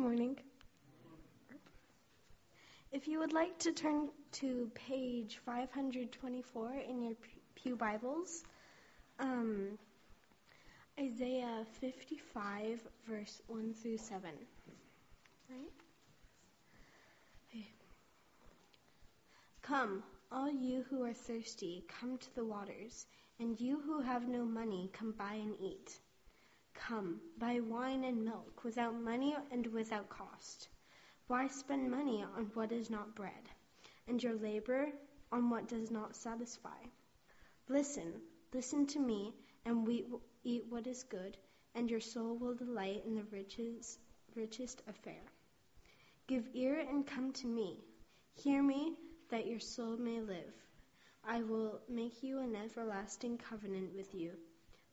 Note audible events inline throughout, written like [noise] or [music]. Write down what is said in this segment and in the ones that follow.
morning. If you would like to turn to page 524 in your Pew Bibles, um, Isaiah 55, verse 1 through 7. Right? Okay. Come, all you who are thirsty, come to the waters, and you who have no money, come buy and eat. Come, buy wine and milk without money and without cost. Why spend money on what is not bread, and your labor on what does not satisfy? Listen, listen to me, and we eat what is good, and your soul will delight in the riches, richest affair. Give ear and come to me. Hear me, that your soul may live. I will make you an everlasting covenant with you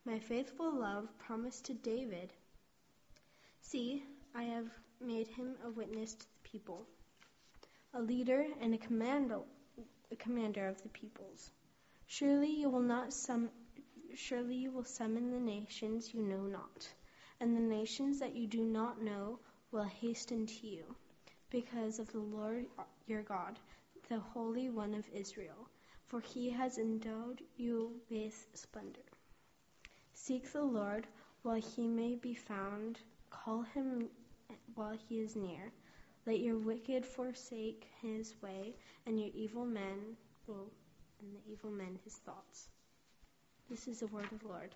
my faithful love promised to David. See, I have made him a witness to the people, a leader and a commander, a commander of the peoples. Surely you will not sum, surely you will summon the nations you know not, and the nations that you do not know will hasten to you, because of the Lord your God, the Holy One of Israel, for he has endowed you with splendor. Seek the Lord while he may be found, call him while he is near. Let your wicked forsake his way, and your evil men and the evil men his thoughts. This is the word of the Lord.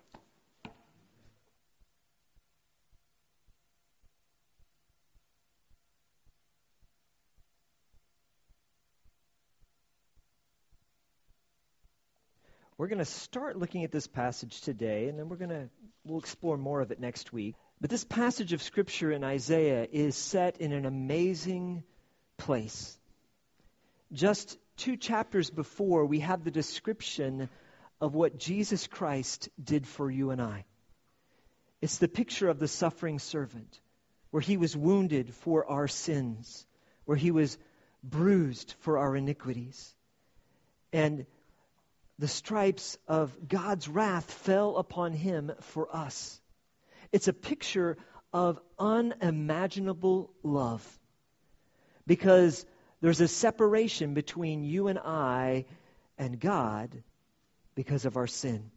We're going to start looking at this passage today, and then we're going to we'll explore more of it next week. But this passage of scripture in Isaiah is set in an amazing place. Just two chapters before, we have the description of what Jesus Christ did for you and I. It's the picture of the suffering servant, where he was wounded for our sins, where he was bruised for our iniquities. And the stripes of God's wrath fell upon him for us. It's a picture of unimaginable love because there's a separation between you and I and God because of our sin.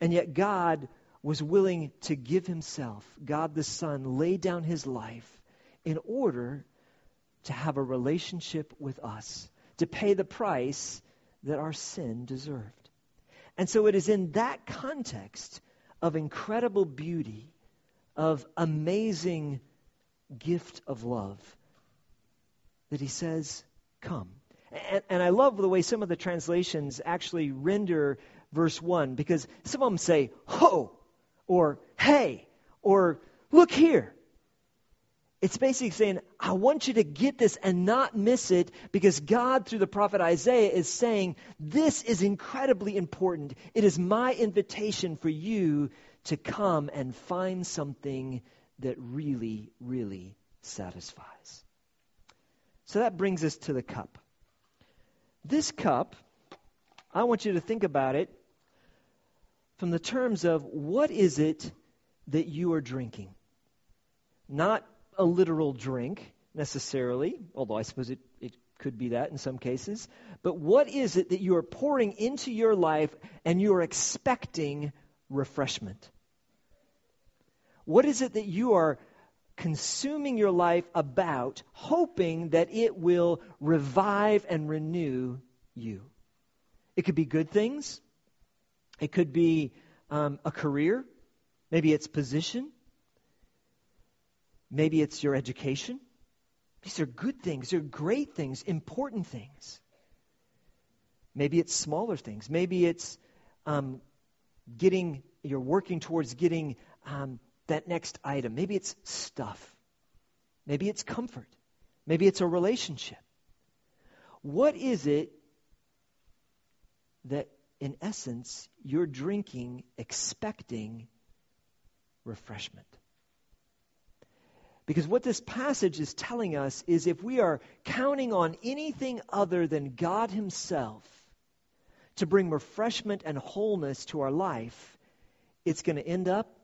And yet, God was willing to give himself, God the Son, lay down his life in order to have a relationship with us, to pay the price that our sin deserved. And so it is in that context of incredible beauty, of amazing gift of love, that he says, Come. And, and, I love the way some of the translations actually render verse 1 because some of them say, Ho, or Hey, or Look here. It's basically saying, I want you to get this and not miss it because God, through the prophet Isaiah, is saying, This is incredibly important. It is my invitation for you to come and find something that really, really satisfies. So that brings us to the cup. This cup, I want you to think about it from the terms of what is it that you are drinking? Not a literal drink necessarily, although I suppose it, it could be that in some cases. But what is it that you are pouring into your life and you are expecting refreshment? What is it that you are consuming your life about, hoping that it will revive and renew you? It could be good things, it could be um, a career, maybe it's position. Maybe it's your education. These are good things, they're great things, important things. Maybe it's smaller things. Maybe it's um, getting, you're working towards getting um, that next item. Maybe it's stuff. Maybe it's comfort. Maybe it's a relationship. What is it that, in essence, you're drinking expecting refreshment? Because what this passage is telling us is if we are counting on anything other than God Himself to bring refreshment and wholeness to our life, it's going to end up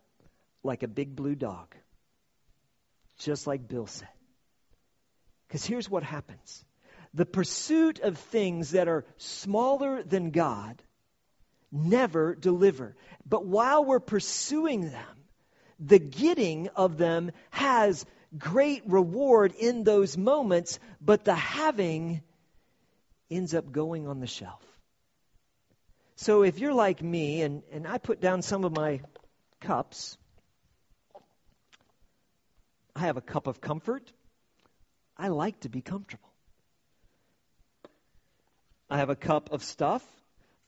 like a big blue dog. just like Bill said. Because here's what happens the pursuit of things that are smaller than God never deliver. But while we're pursuing them, the getting of them has great reward in those moments, but the having ends up going on the shelf. So if you're like me, and, and I put down some of my cups, I have a cup of comfort. I like to be comfortable. I have a cup of stuff.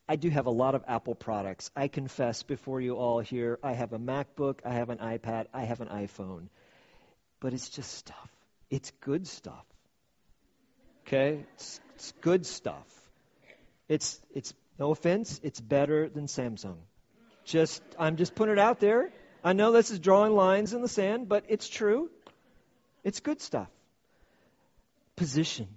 I do have a lot of Apple products. I confess before you all here, I have a MacBook, I have an iPad, I have an iPhone. But it's just stuff. It's good stuff. Okay? It's, it's good stuff. It's it's no offense, it's better than Samsung. Just I'm just putting it out there. I know this is drawing lines in the sand, but it's true. It's good stuff. Position.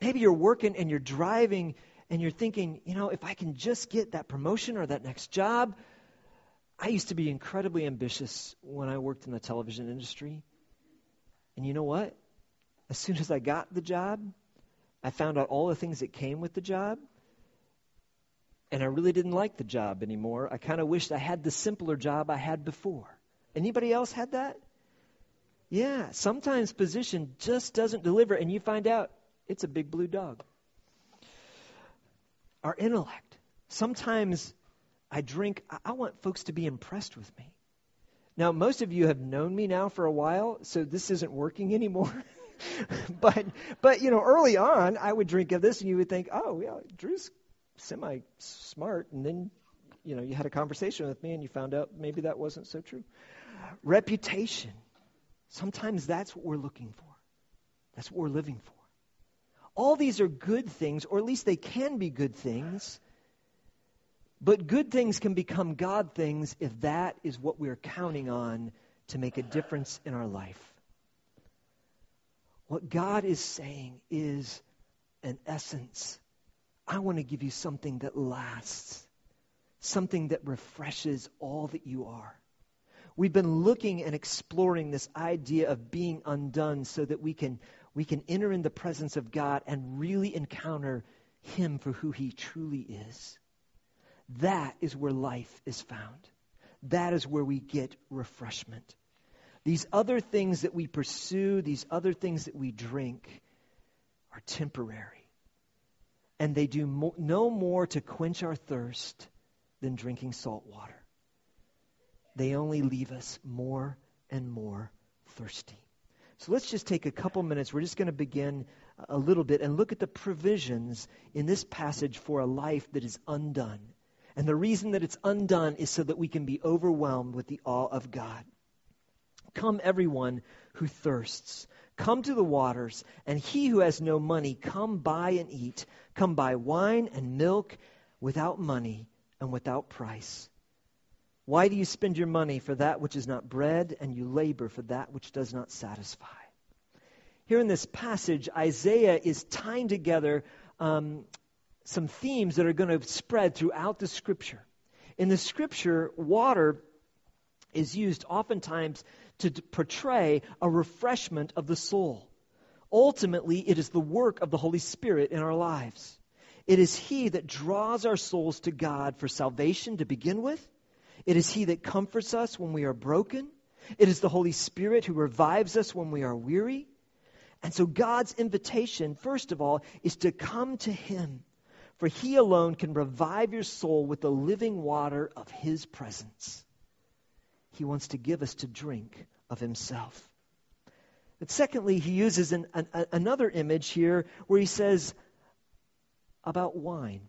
Maybe you're working and you're driving and you're thinking, you know, if I can just get that promotion or that next job. I used to be incredibly ambitious when I worked in the television industry. And you know what? As soon as I got the job, I found out all the things that came with the job. And I really didn't like the job anymore. I kind of wished I had the simpler job I had before. Anybody else had that? Yeah, sometimes position just doesn't deliver, and you find out it's a big blue dog. Our intellect. Sometimes I drink, I want folks to be impressed with me. Now, most of you have known me now for a while, so this isn't working [laughs] anymore. but, but, you know, early on, I would drink of this, and you would think, oh, yeah, Drew's semi smart. And then, you know, you had a conversation with me, and you found out maybe that wasn't so true. Reputation. Sometimes that's what we're looking for, that's what we're living for. All these are good things, or at least they can be good things. But good things can become God things if that is what we're counting on to make a difference in our life. What God is saying is, an essence, I want to give you something that lasts, something that refreshes all that you are. We've been looking and exploring this idea of being undone so that we can, we can enter in the presence of God and really encounter Him for who He truly is. That is where life is found. That is where we get refreshment. These other things that we pursue, these other things that we drink, are temporary. And they do mo- no more to quench our thirst than drinking salt water. They only leave us more and more thirsty. So let's just take a couple minutes. We're just going to begin a little bit and look at the provisions in this passage for a life that is undone and the reason that it's undone is so that we can be overwhelmed with the awe of God. Come, everyone who thirsts. Come to the waters, and he who has no money, come buy and eat. Come buy wine and milk without money and without price. Why do you spend your money for that which is not bread, and you labor for that which does not satisfy? Here in this passage, Isaiah is tying together um, some themes that are going to spread throughout the scripture. In the scripture, water is used oftentimes to portray a refreshment of the soul. Ultimately, it is the work of the Holy Spirit in our lives. It is He that draws our souls to God for salvation to begin with. It is He that comforts us when we are broken. It is the Holy Spirit who revives us when we are weary. And so, God's invitation, first of all, is to come to Him for he alone can revive your soul with the living water of his presence. He wants to give us to drink of himself. But secondly, he uses an, an, another image here where he says about wine.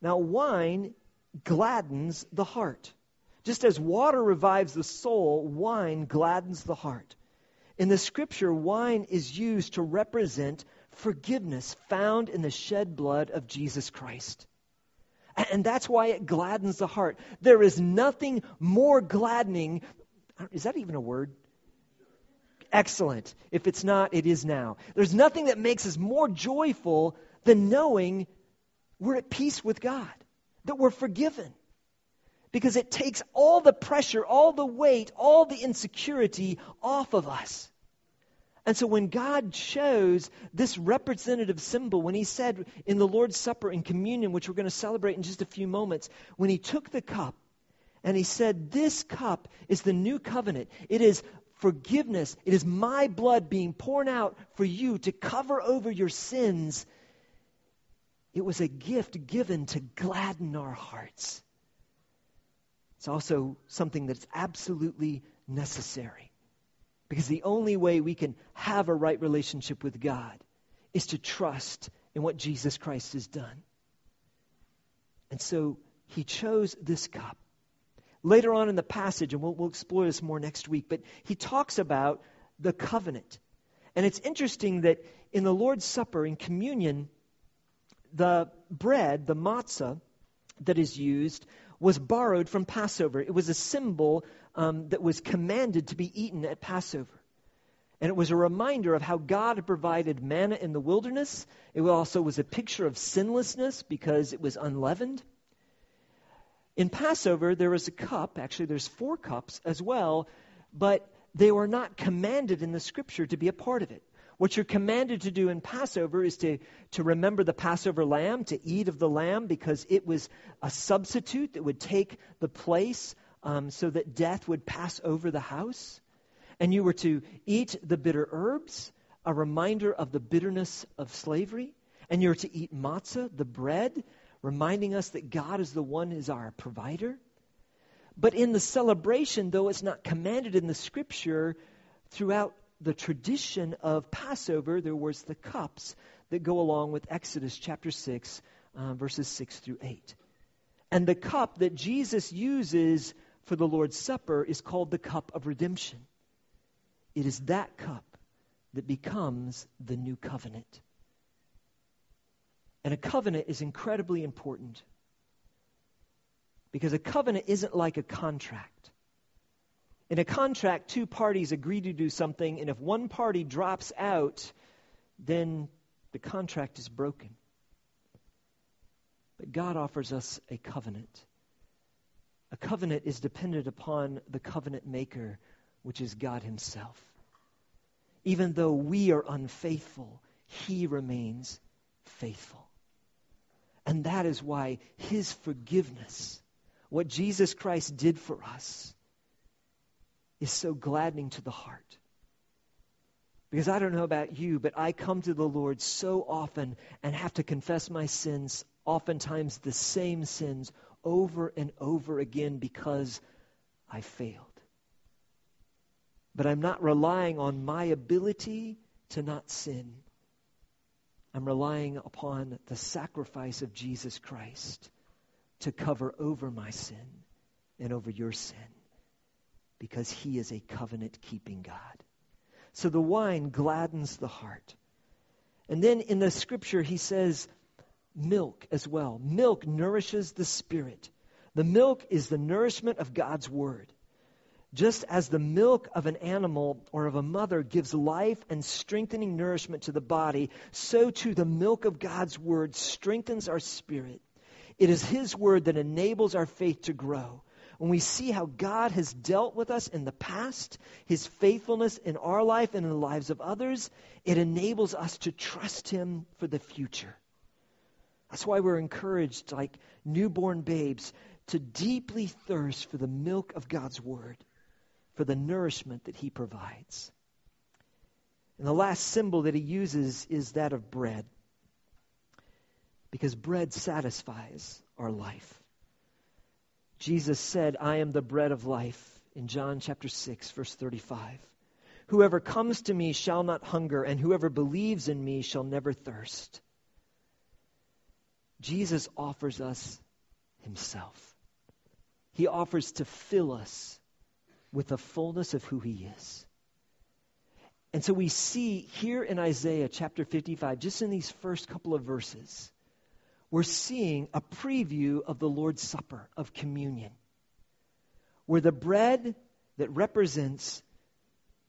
Now, wine gladdens the heart. Just as water revives the soul, wine gladdens the heart. In the scripture, wine is used to represent forgiveness found in the shed blood of Jesus Christ. And that's why it gladdens the heart. There is nothing more gladdening. Is that even a word? Excellent. If it's not, it is now. There's nothing that makes us more joyful than knowing we're at peace with God, that we're forgiven. Because it takes all the pressure, all the weight, all the insecurity off of us. And so when God chose this representative symbol, when He said in the Lord's Supper in communion, which we're going to celebrate in just a few moments, when He took the cup and He said, This cup is the new covenant. It is forgiveness. It is my blood being poured out for you to cover over your sins. It was a gift given to gladden our hearts. It's also something that's absolutely necessary. Because the only way we can have a right relationship with God is to trust in what Jesus Christ has done. And so he chose this cup. Later on in the passage, and we'll, we'll explore this more next week, but he talks about the covenant. And it's interesting that in the Lord's Supper, in communion, the bread, the matzah, that is used was borrowed from Passover. It was a symbol um, that was commanded to be eaten at Passover. And it was a reminder of how God provided manna in the wilderness. It also was a picture of sinlessness because it was unleavened. In Passover, there was a cup. Actually, there's four cups as well, but they were not commanded in the scripture to be a part of it. What you're commanded to do in Passover is to, to remember the Passover lamb, to eat of the lamb, because it was a substitute that would take the place um, so that death would pass over the house. And you were to eat the bitter herbs, a reminder of the bitterness of slavery. And you were to eat matzah, the bread, reminding us that God is the one is our provider. But in the celebration, though it's not commanded in the scripture, throughout the tradition of Passover, there was the cups that go along with Exodus chapter 6, uh, verses 6 through 8. And the cup that Jesus uses for the Lord's Supper is called the cup of redemption. It is that cup that becomes the new covenant. And a covenant is incredibly important because a covenant isn't like a contract. In a contract, two parties agree to do something, and if one party drops out, then the contract is broken. But God offers us a covenant. A covenant is dependent upon the covenant maker, which is God Himself. Even though we are unfaithful, He remains faithful. And that is why His forgiveness, what Jesus Christ did for us, is so gladdening to the heart. Because I don't know about you, but I come to the Lord so often and have to confess my sins, oftentimes the same sins, over and over again because I failed. But I'm not relying on my ability to not sin. I'm relying upon the sacrifice of Jesus Christ to cover over my sin and over your sin because he is a covenant keeping God. So the wine gladdens the heart. And then in the scripture, he says milk as well. Milk nourishes the spirit. The milk is the nourishment of God's word. Just as the milk of an animal or of a mother gives life and strengthening nourishment to the body, so too the milk of God's word strengthens our spirit. It is His word that enables our faith to grow when we see how God has dealt with us in the past, his faithfulness in our life and in the lives of others, it enables us to trust him for the future. That's why we're encouraged, like newborn babes, to deeply thirst for the milk of God's word, for the nourishment that he provides. And the last symbol that he uses is that of bread, because bread satisfies our life. Jesus said, I am the bread of life in John chapter 6, verse 35. Whoever comes to me shall not hunger, and whoever believes in me shall never thirst. Jesus offers us himself. He offers to fill us with the fullness of who he is. And so we see here in Isaiah chapter 55, just in these first couple of verses, we're seeing a preview of the Lord's Supper, of communion, where the bread that represents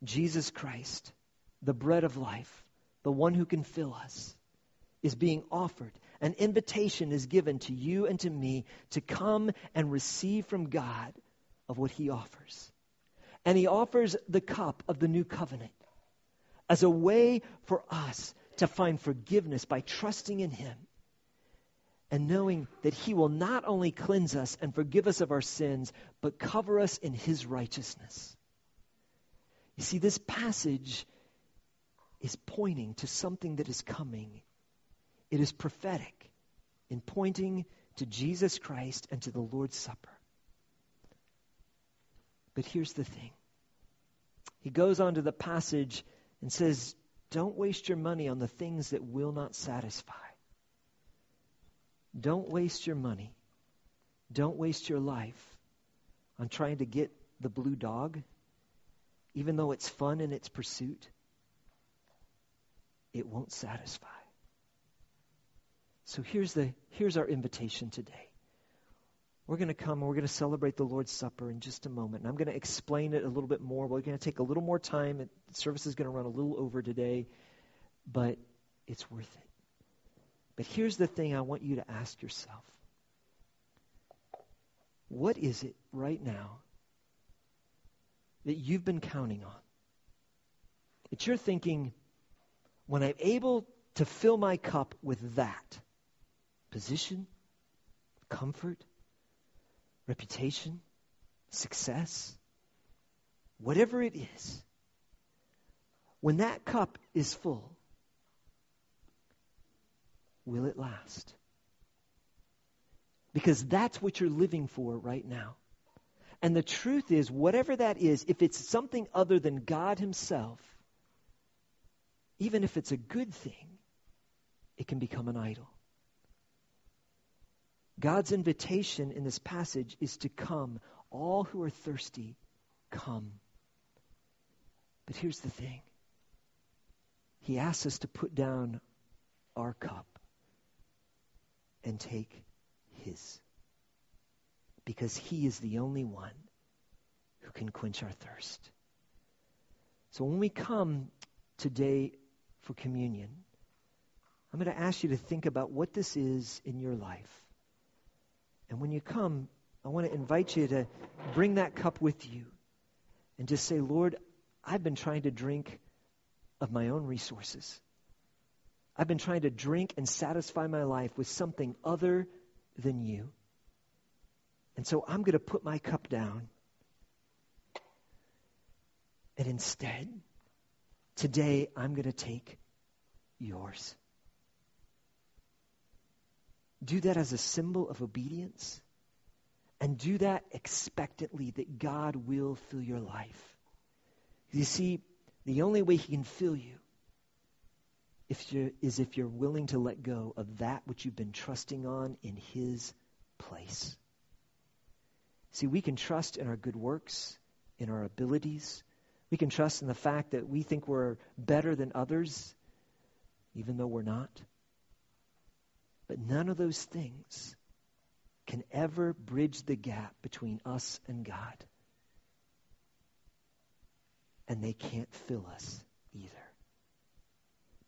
Jesus Christ, the bread of life, the one who can fill us, is being offered an invitation is given to you and to me to come and receive from God of what He offers. And He offers the cup of the new covenant as a way for us to find forgiveness by trusting in Him and knowing that He will not only cleanse us and forgive us of our sins, but cover us in His righteousness. You see, this passage is pointing to something that is coming. It is prophetic in pointing to Jesus Christ and to the Lord's Supper. But here's the thing. He goes on to the passage and says, Don't waste your money on the things that will not satisfy. Don't waste your money. Don't waste your life on trying to get the blue dog, even though it's fun in its pursuit. It won't satisfy. So here's, the, here's our invitation today. We're going to come and we're going to celebrate the Lord's Supper in just a moment. And I'm going to explain it a little bit more. We're going to take a little more time. The service is going to run a little over today, but it's worth it. But here's the thing I want you to ask yourself What is it right now that you've been counting on? That you're thinking, when I'm able to fill my cup with that position, comfort, reputation, success, whatever it is, when that cup is full, will it last? Because that's what you're living for right now. And the truth is, whatever that is, if it's something other than God Himself, even if it's a good thing, it can become an idol. God's invitation in this passage is to come. All who are thirsty, come. But here's the thing He asks us to put down our cup and take His. Because He is the only one who can quench our thirst. So when we come today for communion, I'm going to ask you to think about what this is in your life. And when you come, I want to invite you to bring that cup with you and just say, Lord, I've been trying to drink of my own resources. I've been trying to drink and satisfy my life with something other than you. And so I'm going to put my cup down. And instead, today I'm going to take yours. Do that as a symbol of obedience. And do that expectantly that God will fill your life. You see, the only way He can fill you if you're, is if you're willing to let go of that which you've been trusting on in His place. See, we can trust in our good works, in our abilities. We can trust in the fact that we think we're better than others, even though we're not. But none of those things can ever bridge the gap between us and God. And they can't fill us either.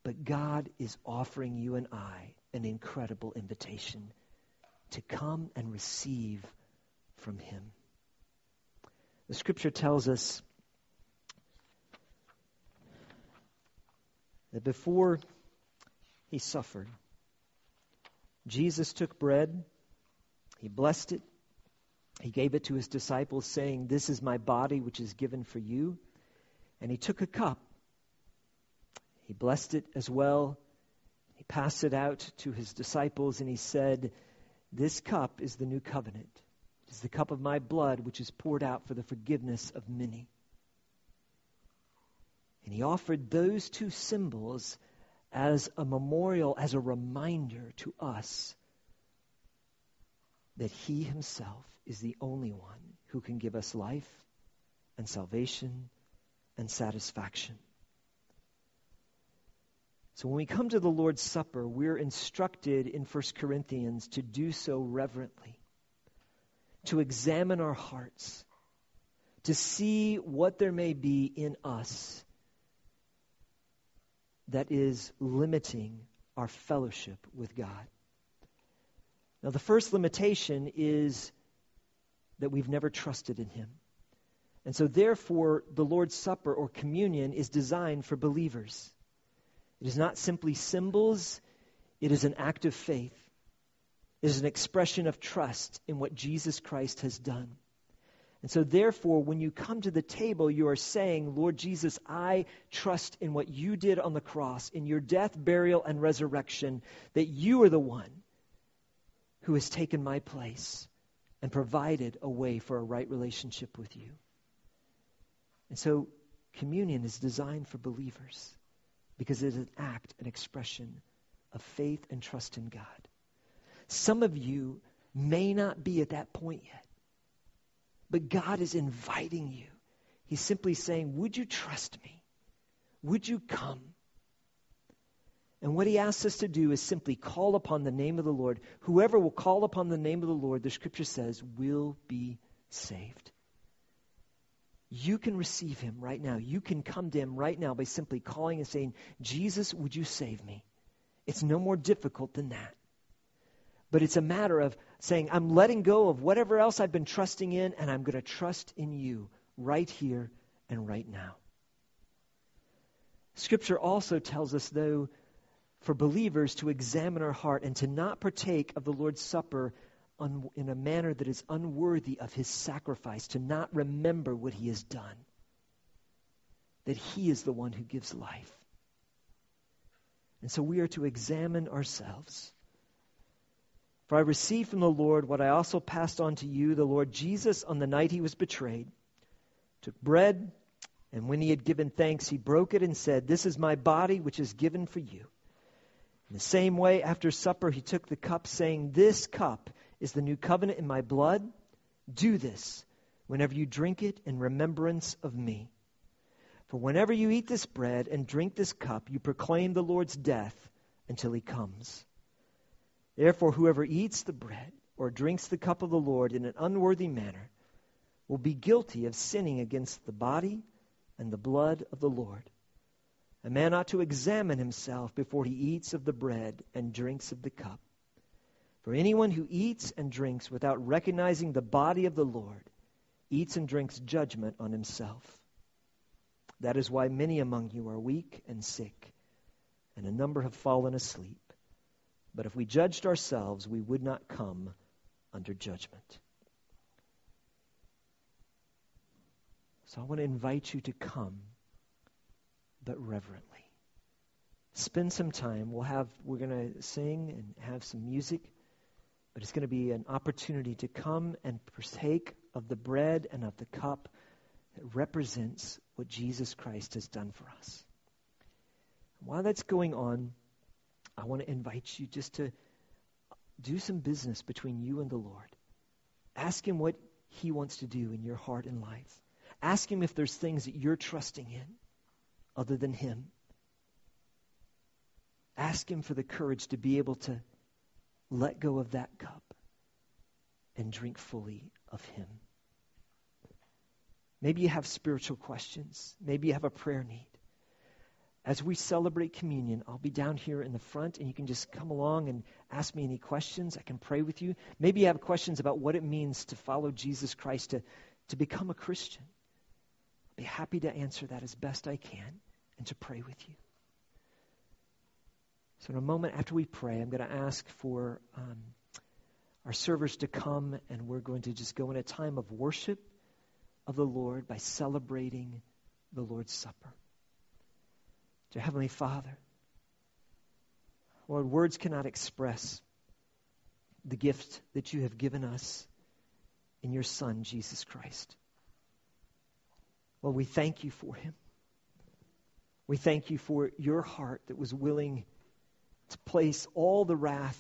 But God is offering you and I an incredible invitation to come and receive from Him. The scripture tells us that before He suffered, Jesus took bread, he blessed it, he gave it to his disciples, saying, This is my body, which is given for you. And he took a cup, he blessed it as well, he passed it out to his disciples, and he said, This cup is the new covenant. It is the cup of my blood, which is poured out for the forgiveness of many. And he offered those two symbols as a memorial, as a reminder to us that He Himself is the only one who can give us life and salvation and satisfaction. So when we come to the Lord's Supper, we're instructed in 1 Corinthians to do so reverently, to examine our hearts, to see what there may be in us that is limiting our fellowship with God. Now, the first limitation is that we've never trusted in Him. And so, therefore, the Lord's Supper or communion is designed for believers. It is not simply symbols, it is an act of faith. It is an expression of trust in what Jesus Christ has done. And so, therefore, when you come to the table, you are saying, Lord Jesus, I trust in what you did on the cross, in your death, burial, and resurrection, that you are the one who has taken my place and provided a way for a right relationship with you. And so communion is designed for believers because it is an act, an expression of faith and trust in God. Some of you may not be at that point yet, but God is inviting you. He's simply saying, Would you trust me? Would you come? And what he asks us to do is simply call upon the name of the Lord. Whoever will call upon the name of the Lord, the scripture says, will be saved. You can receive him right now. You can come to him right now by simply calling and saying, Jesus, would you save me? It's no more difficult than that. But it's a matter of saying, I'm letting go of whatever else I've been trusting in, and I'm going to trust in you right here and right now. Scripture also tells us, though, for believers to examine our heart and to not partake of the Lord's Supper un- in a manner that is unworthy of his sacrifice, to not remember what he has done. That he is the one who gives life. And so we are to examine ourselves. For I received from the Lord what I also passed on to you. The Lord Jesus, on the night he was betrayed, took bread, and when he had given thanks, he broke it and said, This is my body, which is given for you. In the same way, after supper, he took the cup, saying, This cup is the new covenant in my blood. Do this whenever you drink it in remembrance of me. For whenever you eat this bread and drink this cup, you proclaim the Lord's death until he comes. Therefore, whoever eats the bread or drinks the cup of the Lord in an unworthy manner will be guilty of sinning against the body and the blood of the Lord. A man ought to examine himself before he eats of the bread and drinks of the cup. For anyone who eats and drinks without recognizing the body of the Lord eats and drinks judgment on himself. That is why many among you are weak and sick, and a number have fallen asleep. But if we judged ourselves, we would not come under judgment. So I want to invite you to come but reverently. Spend some time. We'll have we're going to sing and have some music, but it's going to be an opportunity to come and partake of the bread and of the cup that represents what Jesus Christ has done for us. While that's going on, I want to invite you just to do some business between you and the Lord. Ask Him what He wants to do in your heart and life. Ask Him if there's things that you're trusting in other than Him. Ask Him for the courage to be able to let go of that cup and drink fully of Him. Maybe you have spiritual questions. Maybe you have a prayer need. As we celebrate communion, I'll be down here in the front, and you can just come along and ask me any questions. I can pray with you. Maybe you have questions about what it means to follow Jesus Christ, to, to become a Christian I'll be happy to answer that as best I can and to pray with you. So, in a moment after we pray, I'm going to ask for um, our servers to come, and we're going to just go in a time of worship of the Lord by celebrating the Lord's Supper. Dear Heavenly Father, Lord, words cannot express the gift that you have given us in your Son, Jesus Christ. Lord, we thank you for him. We thank you for your heart that was willing to place all the wrath,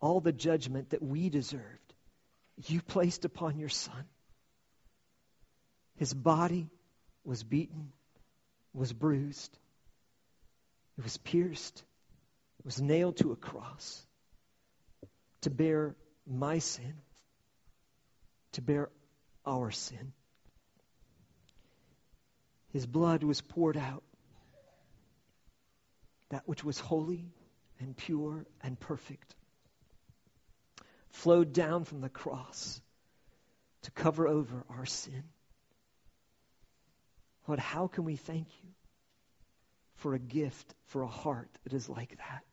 all the judgment that we deserved. You placed upon your son. His body was beaten, was bruised, it was pierced, it was nailed to a cross to bear my sin, to bear our sin. His blood was poured out. That which was holy and pure and perfect flowed down from the cross to cover over our sin. Lord, how can we thank you for a gift, for a heart that is like that?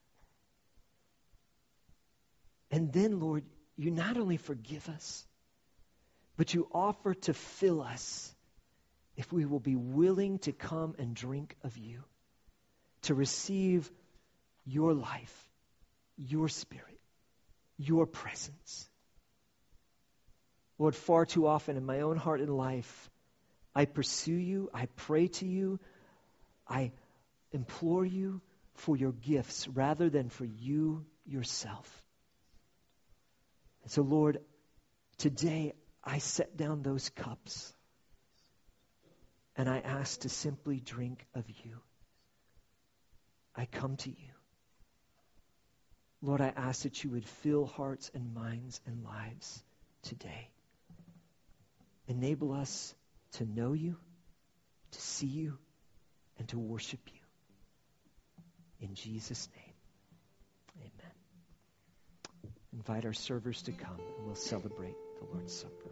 And then, Lord, you not only forgive us, but you offer to fill us if we will be willing to come and drink of you, to receive your life, your spirit, your presence. Lord, far too often in my own heart and life, I pursue you, I pray to you, I implore you for your gifts rather than for you yourself. And so, Lord, today I set down those cups and I ask to simply drink of you. I come to you. Lord, I ask that you would fill hearts and minds and lives today. Enable us to know you, to see you, and to worship you. In Jesus' name. Amen. Invite our servers to come and we'll celebrate the Lord's Supper.